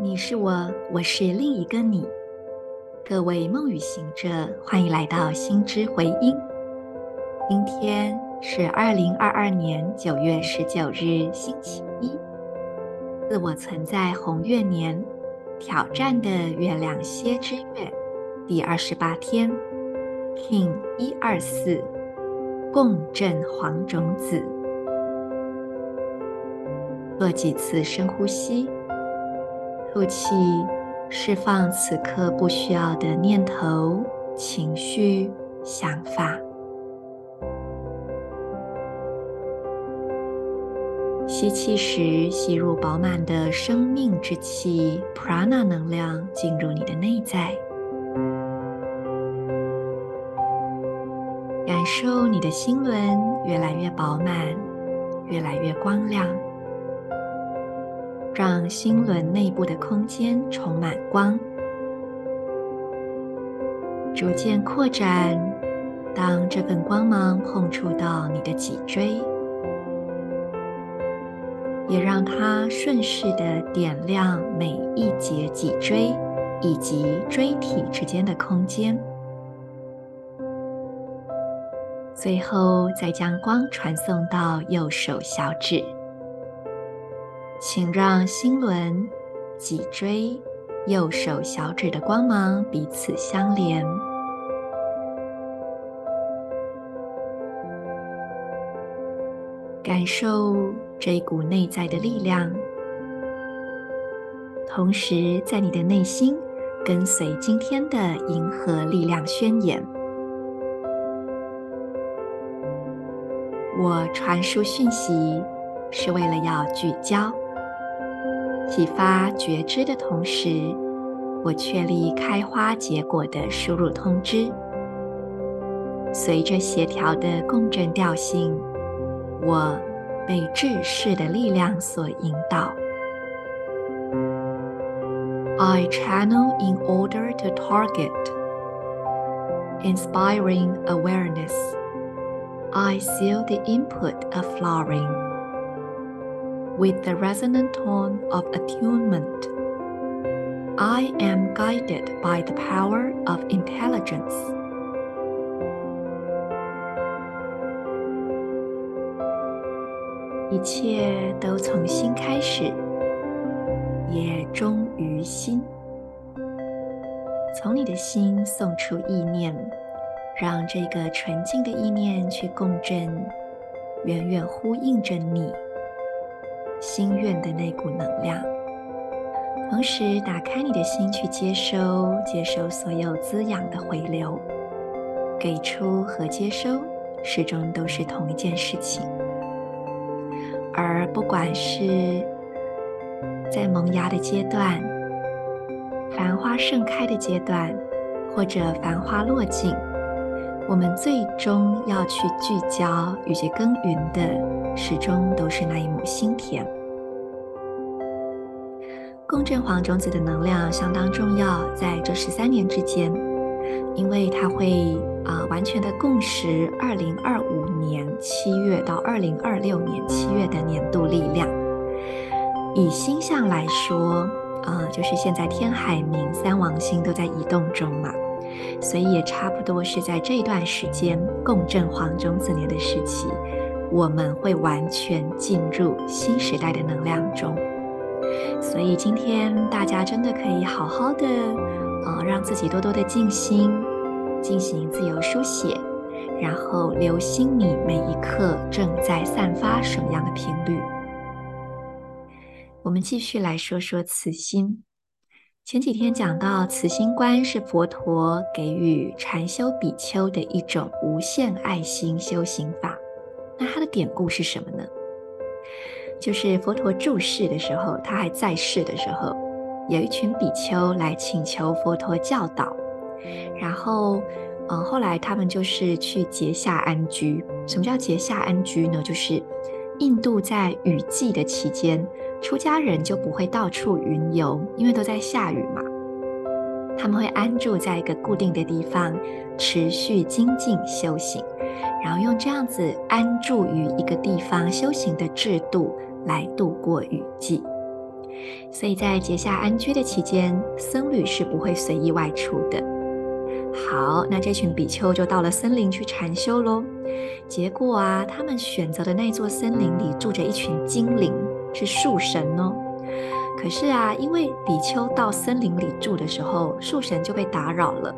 你是我，我是另一个你。各位梦语行者，欢迎来到心之回音。今天是二零二二年九月十九日，星期一，自我存在红月年挑战的月亮蝎之月第二十八天，King 一二四，共振黄种子。做几次深呼吸，吐气，释放此刻不需要的念头、情绪、想法。吸气时，吸入饱满的生命之气 （prana） 能量进入你的内在，感受你的心轮越来越饱满，越来越光亮。让心轮内部的空间充满光，逐渐扩展。当这份光芒碰触到你的脊椎，也让它顺势的点亮每一节脊椎以及椎体之间的空间。最后，再将光传送到右手小指。请让心轮、脊椎、右手小指的光芒彼此相连，感受这一股内在的力量。同时，在你的内心跟随今天的银河力量宣言：我传输讯息是为了要聚焦。启发觉知的同时，我确立开花结果的输入通知。随着协调的共振调性，我被智识的力量所引导。I channel in order to target inspiring awareness. I seal the input of flowering. With the resonant tone of attunement i am guided by the power of intelligence 一切都从心开始也忠于心从你的心送出意念让这个纯净的意念去共振远远呼应着你心愿的那股能量，同时打开你的心去接收，接收所有滋养的回流。给出和接收始终都是同一件事情，而不管是在萌芽的阶段、繁花盛开的阶段，或者繁花落尽，我们最终要去聚焦以及耕耘的。始终都是那一亩心田。共振黄种子的能量相当重要，在这十三年之间，因为它会啊、呃、完全的共识二零二五年七月到二零二六年七月的年度力量。以星象来说，啊、呃，就是现在天海冥三王星都在移动中嘛，所以也差不多是在这段时间共振黄种子年的时期。我们会完全进入新时代的能量中，所以今天大家真的可以好好的，呃，让自己多多的静心，进行自由书写，然后留心你每一刻正在散发什么样的频率。我们继续来说说慈心。前几天讲到慈心观是佛陀给予禅修比丘的一种无限爱心修行法。那它的典故是什么呢？就是佛陀住世的时候，他还在世的时候，有一群比丘来请求佛陀教导，然后，嗯，后来他们就是去结下安居。什么叫结下安居呢？就是印度在雨季的期间，出家人就不会到处云游，因为都在下雨嘛。他们会安住在一个固定的地方，持续精进修行。然后用这样子安住于一个地方修行的制度来度过雨季，所以在结夏安居的期间，僧侣是不会随意外出的。好，那这群比丘就到了森林去禅修喽。结果啊，他们选择的那座森林里住着一群精灵，是树神哦。可是啊，因为比丘到森林里住的时候，树神就被打扰了，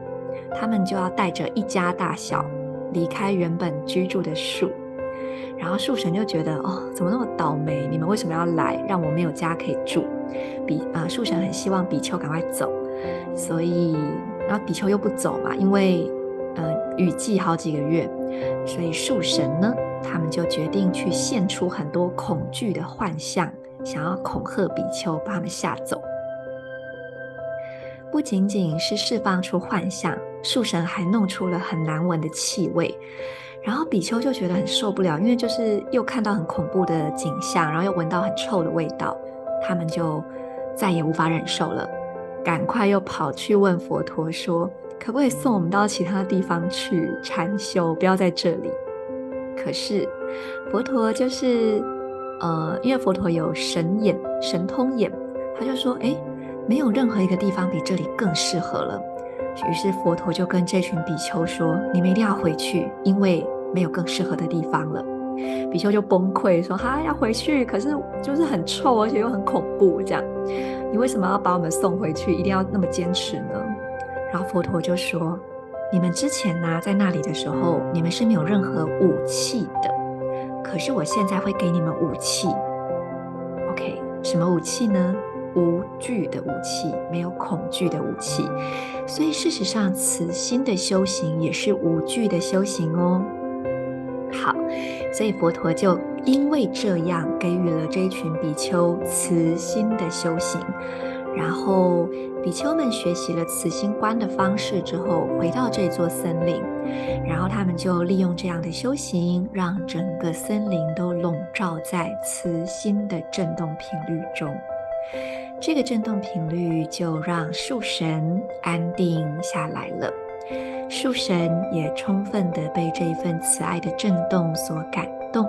他们就要带着一家大小离开原本居住的树。然后树神就觉得哦，怎么那么倒霉？你们为什么要来，让我没有家可以住？比啊，树神很希望比丘赶快走，所以然后比丘又不走嘛，因为呃雨季好几个月，所以树神呢，他们就决定去献出很多恐惧的幻象，想要恐吓比丘，把他们吓走。不仅仅是释放出幻象，树神还弄出了很难闻的气味。然后比丘就觉得很受不了，因为就是又看到很恐怖的景象，然后又闻到很臭的味道，他们就再也无法忍受了，赶快又跑去问佛陀说：“可不可以送我们到其他地方去禅修，不要在这里？”可是佛陀就是呃，因为佛陀有神眼、神通眼，他就说：“诶，没有任何一个地方比这里更适合了。”于是佛陀就跟这群比丘说：“你们一定要回去，因为没有更适合的地方了。”比丘就崩溃说：“哈，要回去，可是就是很臭，而且又很恐怖，这样，你为什么要把我们送回去？一定要那么坚持呢？”然后佛陀就说：“你们之前呢，在那里的时候，你们是没有任何武器的，可是我现在会给你们武器。OK，什么武器呢？”无惧的武器，没有恐惧的武器，所以事实上，慈心的修行也是无惧的修行哦。好，所以佛陀就因为这样给予了这一群比丘慈心的修行，然后比丘们学习了慈心观的方式之后，回到这座森林，然后他们就利用这样的修行，让整个森林都笼罩在慈心的震动频率中。这个震动频率就让树神安定下来了，树神也充分地被这一份慈爱的震动所感动，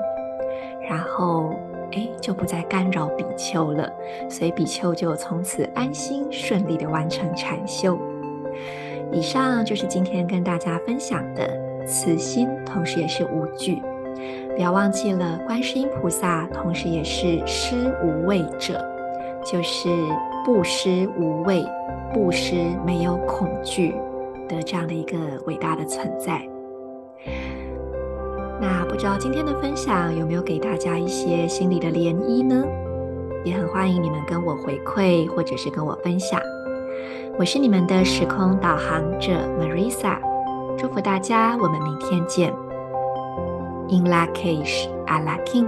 然后哎，就不再干扰比丘了，所以比丘就从此安心顺利地完成禅修。以上就是今天跟大家分享的慈心，同时也是无惧。不要忘记了，观世音菩萨同时也是施无畏者。就是不施无畏，不施没有恐惧的这样的一个伟大的存在。那不知道今天的分享有没有给大家一些心里的涟漪呢？也很欢迎你们跟我回馈，或者是跟我分享。我是你们的时空导航者 Marisa，祝福大家，我们明天见。In Lak'ech Ala K'in